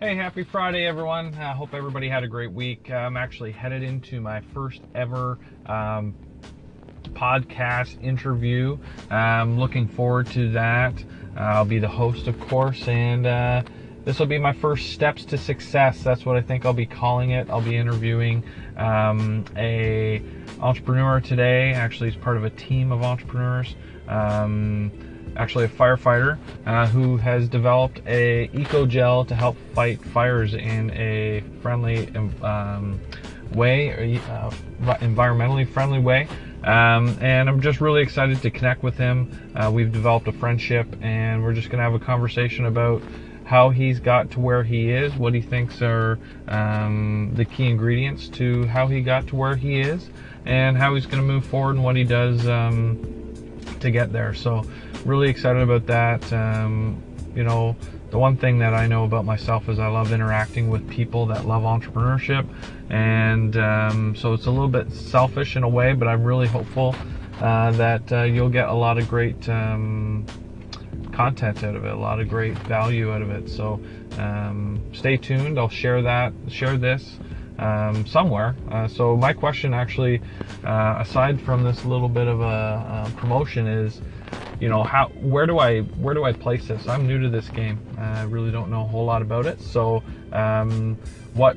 Hey, happy Friday, everyone. I hope everybody had a great week. I'm actually headed into my first ever um, podcast interview. I'm looking forward to that. I'll be the host, of course, and uh, this will be my first steps to success. That's what I think I'll be calling it. I'll be interviewing um, a entrepreneur today. Actually, he's part of a team of entrepreneurs. Um, actually a firefighter uh, who has developed a eco gel to help fight fires in a friendly um, way, uh, environmentally friendly way. Um, and I'm just really excited to connect with him. Uh, we've developed a friendship, and we're just going to have a conversation about how he's got to where he is, what he thinks are um, the key ingredients to how he got to where he is, and how he's going to move forward and what he does um, to get there. So really excited about that. Um, you know, the one thing that I know about myself is I love interacting with people that love entrepreneurship, and um, so it's a little bit selfish in a way, but I'm really hopeful uh, that uh, you'll get a lot of great um, content out of it, a lot of great value out of it. So um, stay tuned. I'll share that, share this. Um, somewhere. Uh, so my question, actually, uh, aside from this little bit of a, a promotion, is you know how where do i where do i place this i'm new to this game i really don't know a whole lot about it so um, what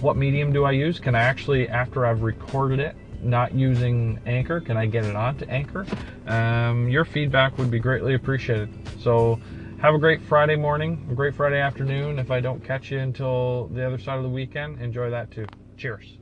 what medium do i use can i actually after i've recorded it not using anchor can i get it onto anchor um, your feedback would be greatly appreciated so have a great friday morning a great friday afternoon if i don't catch you until the other side of the weekend. Enjoy that too. Cheers